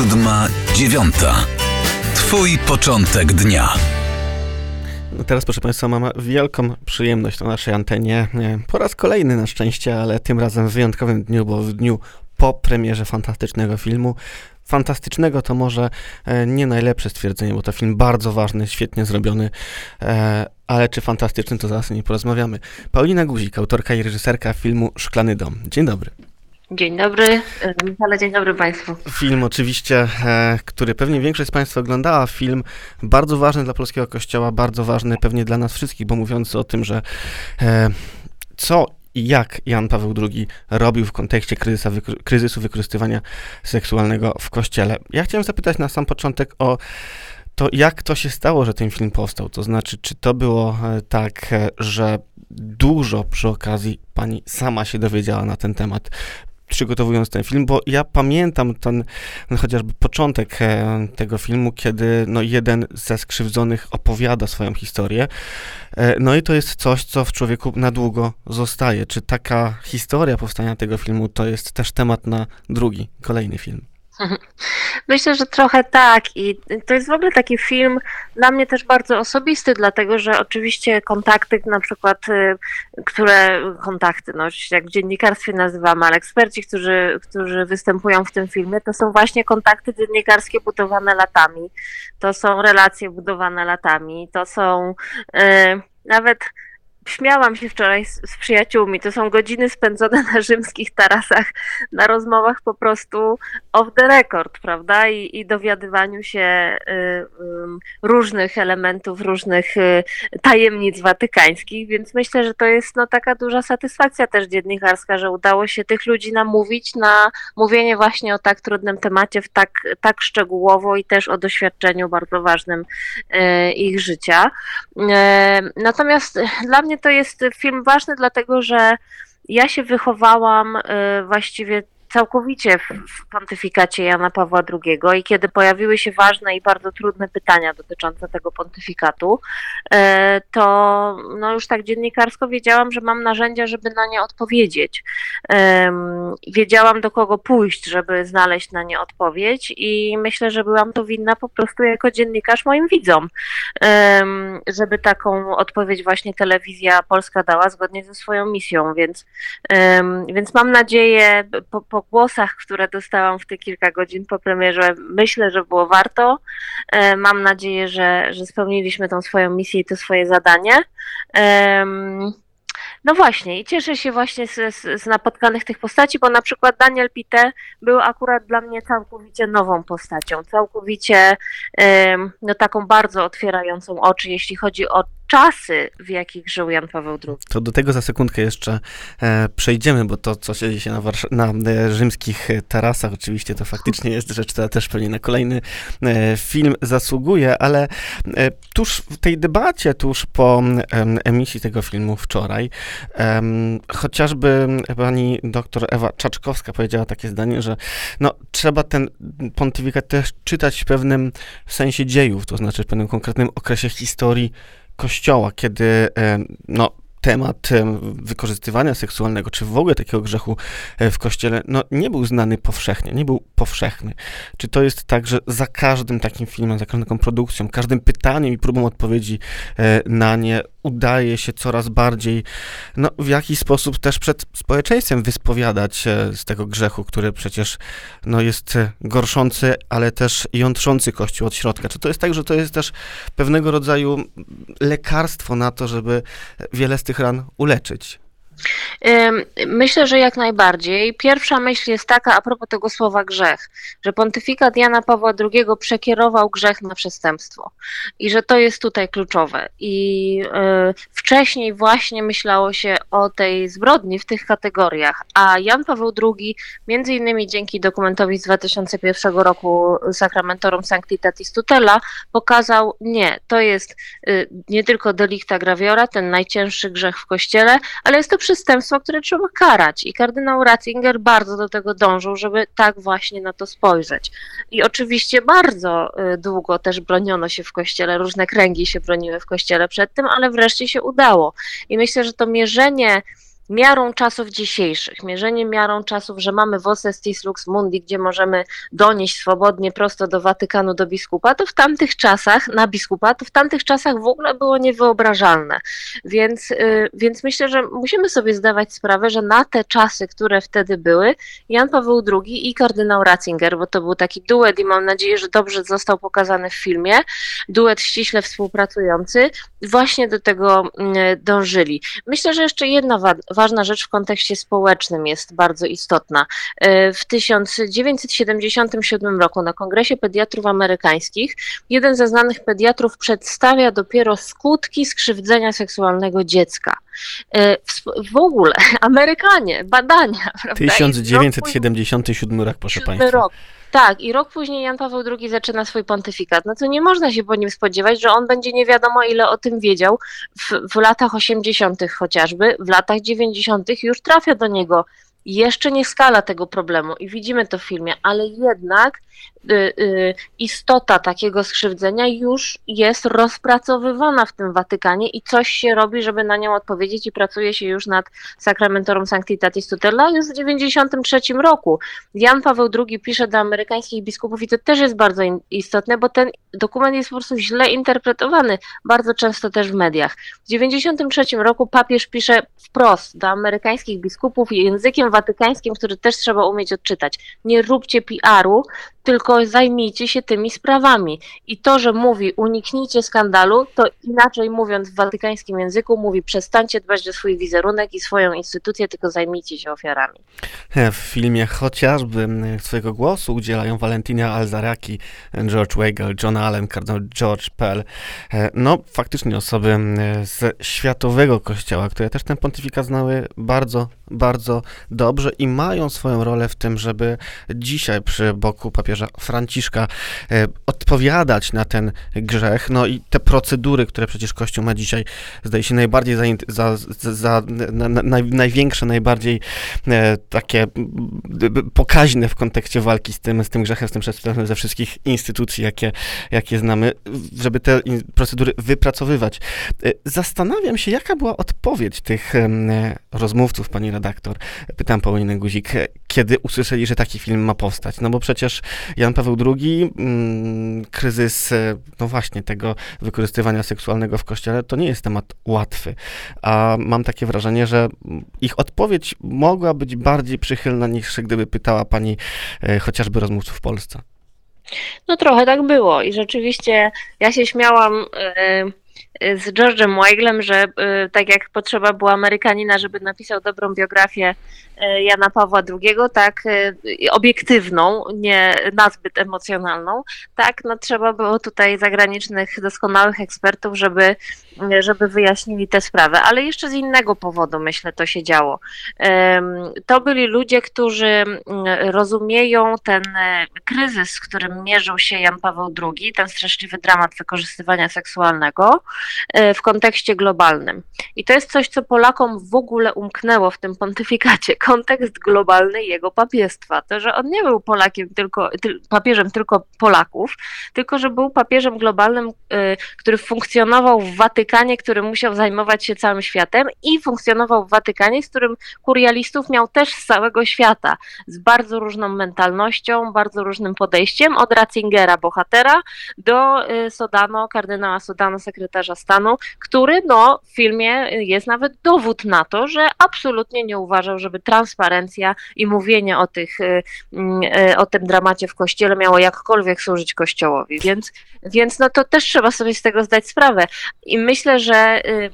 siódma, dziewiąta. Twój początek dnia. No teraz, proszę Państwa, mamy wielką przyjemność na naszej antenie. Po raz kolejny na szczęście, ale tym razem w wyjątkowym dniu, bo w dniu po premierze fantastycznego filmu. Fantastycznego to może e, nie najlepsze stwierdzenie, bo to film bardzo ważny, świetnie zrobiony, e, ale czy fantastyczny, to zaraz nie porozmawiamy. Paulina Guzik, autorka i reżyserka filmu Szklany Dom. Dzień dobry. Dzień dobry, ale dzień dobry Państwu. Film oczywiście, e, który pewnie większość z Państwa oglądała, film bardzo ważny dla polskiego kościoła, bardzo ważny pewnie dla nas wszystkich, bo mówiący o tym, że e, co i jak Jan Paweł II robił w kontekście kryzysa, kryzysu wykorzystywania seksualnego w kościele. Ja chciałem zapytać na sam początek o to, jak to się stało, że ten film powstał. To znaczy, czy to było e, tak, że dużo przy okazji pani sama się dowiedziała na ten temat, przygotowując ten film, bo ja pamiętam ten no, chociażby początek e, tego filmu, kiedy no, jeden ze skrzywdzonych opowiada swoją historię. E, no i to jest coś, co w człowieku na długo zostaje. Czy taka historia powstania tego filmu to jest też temat na drugi, kolejny film? Myślę, że trochę tak i to jest w ogóle taki film dla mnie też bardzo osobisty, dlatego że oczywiście kontakty na przykład, y, które kontakty, no jak w dziennikarstwie nazywamy, ale eksperci, którzy, którzy występują w tym filmie, to są właśnie kontakty dziennikarskie budowane latami, to są relacje budowane latami, to są yy, nawet śmiałam się wczoraj z, z, przyjaciółmi. To są godziny spędzone na rzymskich tarasach, na rozmowach po prostu off the record, prawda? I, i dowiadywaniu się y, y, różnych elementów, różnych y, tajemnic watykańskich, więc myślę, że to jest no, taka duża satysfakcja też dziennikarska, że udało się tych ludzi namówić na mówienie właśnie o tak trudnym temacie w tak, tak szczegółowo i też o doświadczeniu bardzo ważnym y, ich życia. Y, natomiast dla mnie to jest film ważny, dlatego że ja się wychowałam y, właściwie całkowicie w, pontyfikacie Jana Pawła II i kiedy pojawiły się ważne i bardzo trudne pytania dotyczące tego pontyfikatu, e, to no już tak dziennikarsko wiedziałam, że mam narzędzia, żeby na nie odpowiedzieć. Wiedziałam do kogo pójść, żeby znaleźć na nie odpowiedź i myślę, że byłam to winna po prostu jako dziennikarz moim widzom, żeby taką odpowiedź właśnie telewizja polska dała zgodnie ze swoją misją, więc, więc mam nadzieję po, po głosach, które dostałam w te kilka godzin po premierze, myślę, że było warto. E, mam nadzieję, że, że spełniliśmy tą swoją misję i to swoje zadanie. No właśnie, i cieszę się właśnie z, z, z, napotkanych tych postaci, bo na przykład Daniel Pite był akurat dla mnie całkowicie nową postacią, całkowicie no, taką bardzo otwierającą oczy, jeśli chodzi o czasy, w jakich żył Jan Paweł II. To do tego za sekundkę jeszcze e, przejdziemy, bo to, co dzieje się na, na e, rzymskich tarasach, oczywiście to faktycznie jest rzecz, która też pewnie na kolejny e, film zasługuje, ale e, tuż w tej debacie, tuż po emisji tego filmu wczoraj, chociażby pani doktor Ewa Czaczkowska powiedziała takie zdanie, że no, trzeba ten pontyfikat też czytać w pewnym sensie dziejów, to znaczy w pewnym konkretnym okresie historii Kościoła, kiedy no, temat wykorzystywania seksualnego, czy w ogóle takiego grzechu e, w kościele, no nie był znany powszechnie, nie był powszechny. Czy to jest tak, że za każdym takim filmem, za każdą taką produkcją, każdym pytaniem i próbą odpowiedzi e, na nie udaje się coraz bardziej, no w jakiś sposób też przed społeczeństwem wyspowiadać z tego grzechu, który przecież no, jest gorszący, ale też jątrzący Kościół od środka. Czy to jest tak, że to jest też pewnego rodzaju lekarstwo na to, żeby wiele z tych ran uleczyć? Myślę, że jak najbardziej. Pierwsza myśl jest taka a propos tego słowa grzech, że pontyfikat Jana Pawła II przekierował grzech na przestępstwo i że to jest tutaj kluczowe. I e, wcześniej właśnie myślało się o tej zbrodni w tych kategoriach, a Jan Paweł II, między innymi dzięki dokumentowi z 2001 roku Sacramentorum Sanctitatis Tutela, pokazał, nie, to jest y, nie tylko delicta graviora, ten najcięższy grzech w Kościele, ale jest to przestępstwo, które trzeba karać. I kardynał Ratzinger bardzo do tego dążył, żeby tak właśnie na to spojrzeć. I oczywiście bardzo y, długo też broniono się w kościele, różne kręgi się broniły w kościele przed tym, ale wreszcie się udało. I myślę, że to mierzenie miarą czasów dzisiejszych, mierzenie miarą czasów, że mamy Vocestis Lux Mundi, gdzie możemy donieść swobodnie prosto do Watykanu, do biskupa, to w tamtych czasach, na biskupa, to w tamtych czasach w ogóle było niewyobrażalne. Więc, y, więc myślę, że musimy sobie zdawać sprawę, że na te czasy, które wtedy były, Jan Paweł II i kardynał Ratzinger, bo to był taki duet i mam nadzieję, że dobrze został pokazany w filmie, duet ściśle współpracujący, właśnie do tego mm, dążyli. Myślę, że jeszcze jedna ważna rzecz w kontekście społecznym jest bardzo istotna. E, w 1977 roku na Kongresie Pediatrów Amerykańskich jeden ze znanych pediatrów przedstawia dopiero skutki skrzywdzenia seksualnego dziecka. E, w, ogóle, Amerykanie, badania. Prawda? 1977 rok, proszę Państwa. Rok. Tak, i rok później Jan Paweł II zaczyna swój pontyfikat. No to nie można się po nim spodziewać, że on będzie nie wiadomo ile o tym wiedział w, w latach 80. chociażby, w latach 90. już trafia do niego jeszcze nie skala tego problemu i widzimy to w filmie, ale jednak y, y, istota takiego skrzywdzenia już jest rozpracowywana w tym Watykanie i coś się robi, żeby na nią odpowiedzieć i pracuje się już nad Sacramentorum Sanctitatis Tutela już w 1993 roku. Jan Paweł II pisze do amerykańskich biskupów i to też jest bardzo istotne, bo ten dokument jest po prostu źle interpretowany, bardzo często też w mediach. W 1993 roku papież pisze wprost do amerykańskich biskupów językiem watykańskim, który też trzeba umieć odczytać. Nie róbcie PR-u, tylko zajmijcie się tymi sprawami. I to, że mówi uniknijcie skandalu, to inaczej mówiąc w watykańskim języku mówi przestańcie dbać o swój wizerunek i swoją instytucję, tylko zajmijcie się ofiarami. W filmie chociażby swojego głosu udzielają Valentina Alzaraki, George Weigel, John Allen, kardynał George Pell. No, faktycznie osoby z światowego kościoła, które też ten pontyfikat znały bardzo, bardzo dobrze i mają swoją rolę w tym, żeby dzisiaj przy boku papieża Franciszka e, odpowiadać na ten grzech. No i te procedury, które przecież Kościół ma dzisiaj, zdaje się najbardziej za, za, za na, na, największe, najbardziej e, takie pokaźne w kontekście walki z tym, z tym grzechem, z tym przestępstwem ze wszystkich instytucji, jakie, jakie znamy, żeby te procedury wypracowywać. E, zastanawiam się, jaka była odpowiedź tych rozmówców, pani redaktor, pytam Paulinę Guzik, kiedy usłyszeli, że taki film ma powstać? No bo przecież Jan Paweł II, mm, kryzys, e, no właśnie, tego wykorzystywania seksualnego w kościele, to nie jest temat łatwy. A mam takie wrażenie, że ich odpowiedź mogła być bardziej przychylna niż gdyby pytała pani e, chociażby rozmówców w Polsce. No trochę tak było i rzeczywiście ja się śmiałam. Yy z George'em Weiglem, że y, tak jak potrzeba była Amerykanina, żeby napisał dobrą biografię y, Jana Pawła II, tak y, obiektywną, nie nazbyt emocjonalną, tak no trzeba było tutaj zagranicznych doskonałych ekspertów, żeby, żeby wyjaśnili tę sprawę, ale jeszcze z innego powodu myślę to się działo. To byli ludzie, którzy rozumieją ten kryzys, z którym mierzył się Jan Paweł II, ten straszliwy dramat wykorzystywania seksualnego, w kontekście globalnym. I to jest coś, co Polakom w ogóle umknęło w tym pontyfikacie. Kontekst globalny jego papiestwa. To, że on nie był Polakiem tylko, papieżem tylko Polaków, tylko że był papieżem globalnym, e, który funkcjonował w Watykanie, który musiał zajmować się całym światem i funkcjonował w Watykanie, z którym kurialistów miał też z całego świata, z bardzo różną mentalnością, bardzo różnym podejściem, od Ratzingera, bohatera, do e, Sodano, kardynała Sodano, sekretarza stanu, który no, w filmie jest nawet dowód na to, że absolutnie nie uważał, żeby transparencja i mówienie o, tych, y, y, o tym dramacie w kościele miało jakkolwiek służyć kościołowi. Więc, więc no, to też trzeba sobie z tego zdać sprawę. I myślę, że y,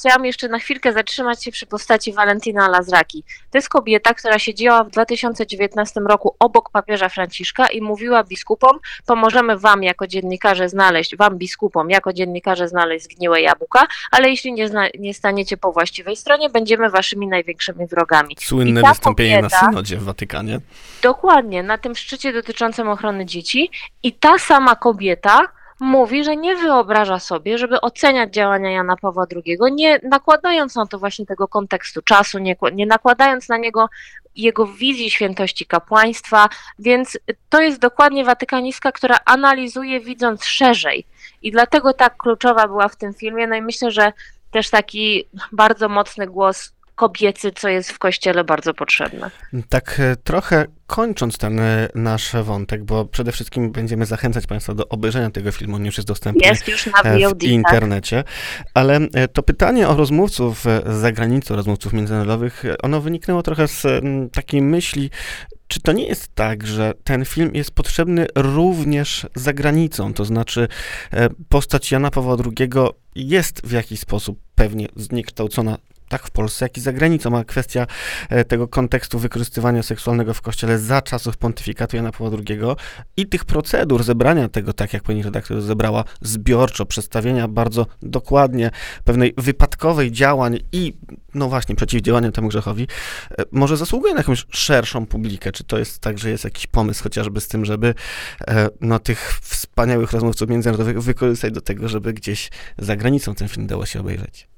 chciałam jeszcze na chwilkę zatrzymać się przy postaci Valentina Lazraki. To jest kobieta, która siedziała w 2019 roku obok papieża Franciszka i mówiła biskupom, pomożemy wam jako dziennikarze znaleźć, wam biskupom jako dziennikarze znaleźć zgniłe jabłka, ale jeśli nie, zna, nie staniecie po właściwej stronie, będziemy waszymi największymi wrogami. Słynne wystąpienie kobieta, na synodzie w Watykanie. Dokładnie, na tym szczycie dotyczącym ochrony dzieci i ta sama kobieta mówi, że nie wyobraża sobie, żeby oceniać działania Jana Pawła II, nie nakładając na to właśnie tego kontekstu czasu, nie, nie nakładając na niego jego wizji świętości kapłaństwa, więc to jest dokładnie watykanistka, która analizuje widząc szerzej. I dlatego tak kluczowa była w tym filmie. No i myślę, że też taki bardzo mocny głos kobiecy, co jest w kościele bardzo potrzebne. Tak e, trochę kończąc ten e, nasz wątek, bo przede wszystkim będziemy zachęcać Państwa do obejrzenia tego filmu, on już jest dostępny jest już na VOD, w tak. internecie, tak? ale to pytanie o rozmówców z zagranicy, rozmówców międzynarodowych, ono wyniknęło trochę z takiej myśli, czy to nie jest tak, że ten film jest potrzebny również za granicą? To znaczy, e, postać Jana Pawła II jest w jakiś sposób pewnie zniekształcona tak w Polsce, jak i za granicą, a kwestia e, tego kontekstu wykorzystywania seksualnego w kościele za czasów pontyfikatu Jana Pawła II i tych procedur zebrania tego, tak jak pani redaktor zebrała, zbiorczo, przedstawienia bardzo dokładnie pewnej wypadkowej działań i no właśnie przeciwdziałania temu grzechowi, e, może zasługuje na jakąś szerszą publikę. Czy to jest tak, że jest jakiś pomysł chociażby z tym, żeby e, no, tych wspaniałych rozmówców międzynarodowych wykorzystać do tego, żeby gdzieś za granicą ten film dało się obejrzeć?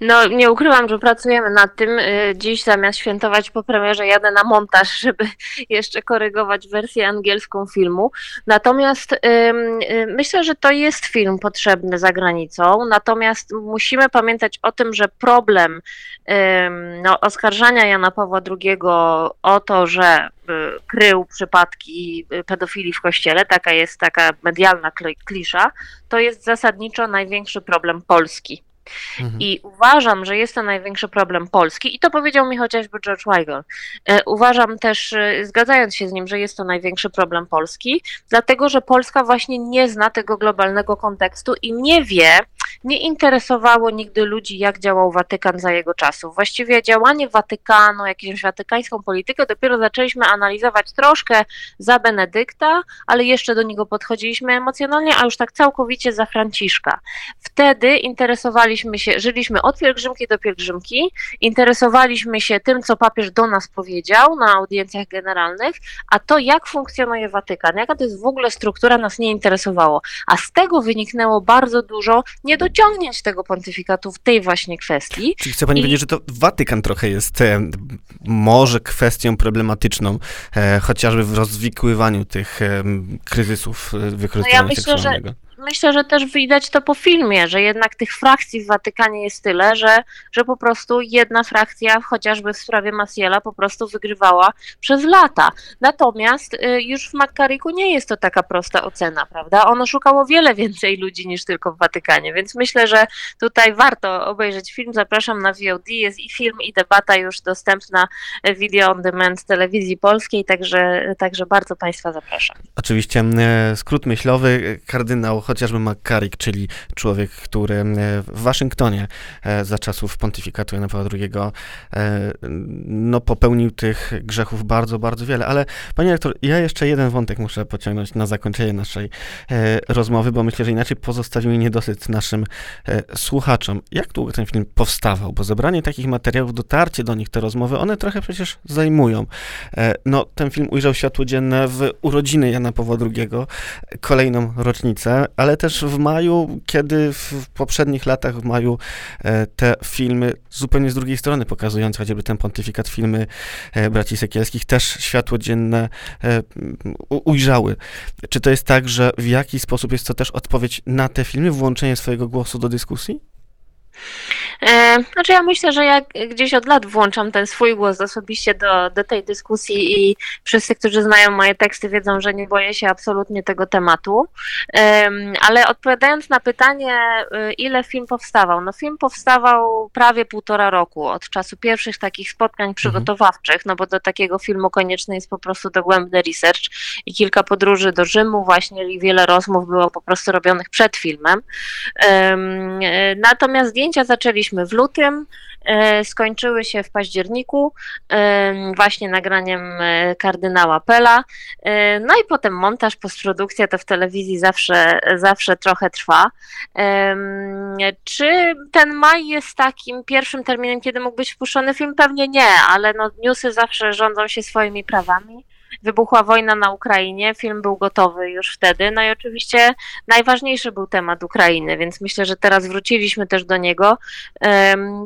No, nie ukrywam, że pracujemy nad tym. Y, dziś zamiast świętować po premierze jadę na montaż, żeby jeszcze korygować wersję angielską filmu. Natomiast y, myślę, że to jest film potrzebny za granicą. Natomiast musimy pamiętać o tym, że problem no, oskarżania Jana Pawła II o to, że y, krył przypadki pedofilii w kościele, taka jest taka medialna klisza, to jest zasadniczo największy problem Polski. Mhm. I uważam, że jest to największy problem Polski i to powiedział mi chociażby George Weigel. E, uważam też, e, zgadzając się z nim, że jest to największy problem Polski, dlatego że Polska właśnie nie zna tego globalnego kontekstu i nie wie, nie interesowało nigdy ludzi, jak działał Watykan za jego czasów. Właściwie działanie Watykanu, jakąś watykańską politykę dopiero zaczęliśmy analizować troszkę za Benedykta, ale jeszcze do niego podchodziliśmy emocjonalnie, a już tak całkowicie za Franciszka. Wtedy interesowaliśmy się, żyliśmy od pielgrzymki do pielgrzymki, interesowaliśmy się tym, co papież do nas powiedział na audiencjach generalnych, a to, jak funkcjonuje Watykan, jaka to jest w ogóle struktura, nas nie interesowało. A z tego wyniknęło bardzo dużo nie dociągnięć tego pontyfikatu w tej właśnie kwestii. Czyli chce pani I... powiedzieć, że to Watykan trochę jest e, może kwestią problematyczną, e, chociażby w rozwikływaniu tych e, kryzysów e, wykorzystywania no ja myślę, seksualnego. Że myślę, że też widać to po filmie, że jednak tych frakcji w Watykanie jest tyle, że, że po prostu jedna frakcja, chociażby w sprawie Masiela, po prostu wygrywała przez lata. Natomiast y, już w Makariku nie jest to taka prosta ocena, prawda? Ono szukało wiele więcej ludzi niż tylko w Watykanie, więc myślę, że tutaj warto obejrzeć film. Zapraszam na VOD, jest i film, i debata już dostępna video on demand telewizji polskiej, także, także bardzo Państwa zapraszam. Oczywiście e, skrót myślowy, kardynał chociażby McCarrick, czyli człowiek, który e, w Waszyngtonie e, za czasów pontyfikatu Jana Pawła II e, no, popełnił tych grzechów bardzo, bardzo wiele. Ale panie rektor, ja jeszcze jeden wątek muszę pociągnąć na zakończenie naszej rozmowy, bo myślę, że inaczej pozostawimy niedosyt naszym słuchaczom. Jak długo ten film powstawał? Bo zebranie takich materiałów, dotarcie do nich, te rozmowy, one trochę przecież zajmują. No, ten film ujrzał światło dzienne w urodziny Jana Pawła II, kolejną rocznicę, ale też w maju, kiedy w poprzednich latach, w maju e, te filmy zupełnie z drugiej strony pokazujące chociażby ten pontyfikat, filmy e, braci Sekielskich też światło dzienne e, ujrzały. Czy to jest tak, że w jakiś sposób jest to też odpowiedź na te filmy, włączenie swojego głosu do dyskusji? E, znaczy ja myślę, że ja gdzieś od lat włączam ten swój głos osobiście do, do tej dyskusji i wszyscy, którzy znają moje teksty wiedzą, że nie boję się absolutnie tego tematu. Ale odpowiadając na pytanie, y, ile film powstawał? No film powstawał prawie półtora roku od czasu pierwszych takich spotkań mhm. przygotowawczych, no bo do takiego filmu konieczny jest po prostu dogłębny research i kilka podróży do Rzymu właśnie i wiele rozmów było po prostu robionych przed filmem. E, natomiast zdjęcia zaczęliśmy zaczęliśmy w lutym, e, skończyły się w październiku, e, właśnie nagraniem e, kardynała Pela. No i potem montaż, postprodukcja to w telewizji zawsze, zawsze trochę trwa. Czy ten maj jest takim pierwszym terminem, kiedy mógł być wpuszczony film? Pewnie nie, ale no, newsy zawsze rządzą się swoimi prawami. Wybuchła wojna na Ukrainie, film był gotowy już wtedy, no i oczywiście najważniejszy był temat Ukrainy, więc myślę, że teraz wróciliśmy też do niego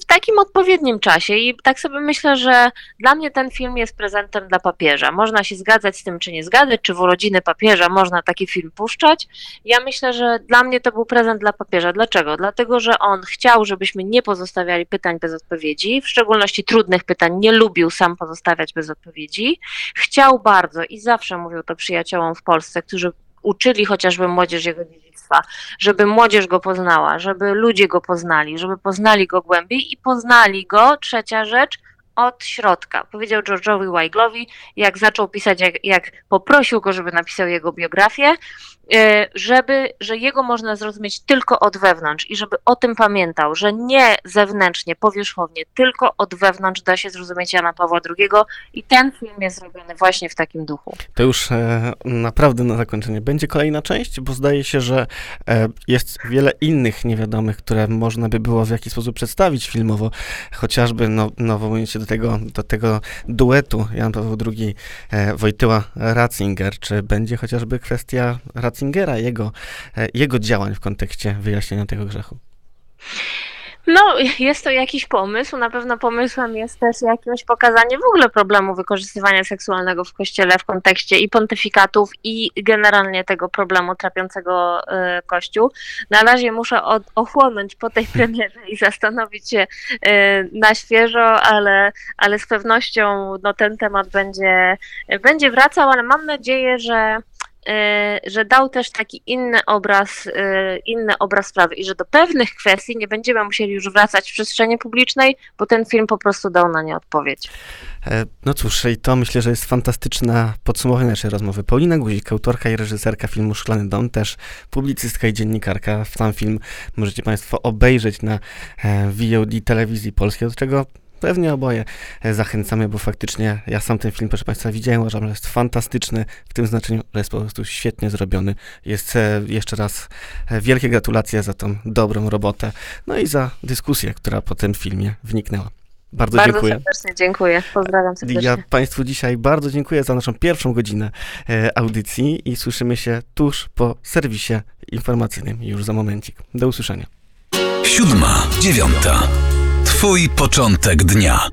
w takim odpowiednim czasie i tak sobie myślę, że dla mnie ten film jest prezentem dla papieża. Można się zgadzać z tym, czy nie zgadzać, czy w urodziny papieża można taki film puszczać. Ja myślę, że dla mnie to był prezent dla papieża. Dlaczego? Dlatego, że on chciał, żebyśmy nie pozostawiali pytań bez odpowiedzi, w szczególności trudnych pytań, nie lubił sam pozostawiać bez odpowiedzi. Chciał bardzo i zawsze mówił to przyjaciołom w Polsce, którzy uczyli chociażby młodzież jego dziedzictwa, żeby młodzież go poznała, żeby ludzie go poznali, żeby poznali go głębiej i poznali go, trzecia rzecz, od środka. Powiedział George'owi Weiglowi, jak zaczął pisać, jak, jak poprosił go, żeby napisał jego biografię, żeby, że jego można zrozumieć tylko od wewnątrz i żeby o tym pamiętał, że nie zewnętrznie, powierzchownie, tylko od wewnątrz da się zrozumieć Jana Pawła II i ten film jest zrobiony właśnie w takim duchu. To już e, naprawdę na zakończenie. Będzie kolejna część, bo zdaje się, że e, jest wiele innych niewiadomych, które można by było w jakiś sposób przedstawić filmowo, chociażby no, nawołując się do tego, do tego duetu Jan Paweł II, e, Wojtyła Ratzinger, czy będzie chociażby kwestia Ratzingera Ratzingera, jego, e, jego działań w kontekście wyjaśnienia tego grzechu? No, jest to jakiś pomysł. Na pewno pomysłem jest też jakieś pokazanie w ogóle problemu wykorzystywania seksualnego w kościele w kontekście i pontyfikatów, i generalnie tego problemu trapiącego y, Kościół. Na razie muszę od, ochłonąć po tej premierze i zastanowić się y, na świeżo, ale, ale z pewnością no, ten temat będzie, będzie wracał, ale mam nadzieję, że że dał też taki inny obraz, y, inny obraz sprawy i że do pewnych kwestii nie będziemy musieli już wracać w przestrzeni publicznej, bo ten film po prostu dał na nie odpowiedź. E, no cóż, i to myślę, że jest fantastyczne podsumowanie naszej rozmowy. Paulina Guzik, autorka i reżyserka filmu Szklany Dom, też publicystka i dziennikarka. Sam film możecie Państwo obejrzeć na e, VOD telewizji polskiej, od czego pewnie oboje e, zachęcamy, bo faktycznie ja sam ten film, proszę Państwa, widziałem, uważam, że jest fantastyczny w tym znaczeniu, że jest po prostu świetnie zrobiony. Jest e, jeszcze raz e, wielkie gratulacje za tą dobrą robotę, no i za dyskusję, która po tym filmie wniknęła. Bardzo, bardzo dziękuję. serdecznie dziękuję. Pozdrawiam serdecznie. Ja Państwu dzisiaj bardzo dziękuję za naszą pierwszą godzinę audycji i słyszymy się tuż po serwisie informacyjnym już za momencik. Do usłyszenia. Siódma, dziewiąta. Twój początek dnia.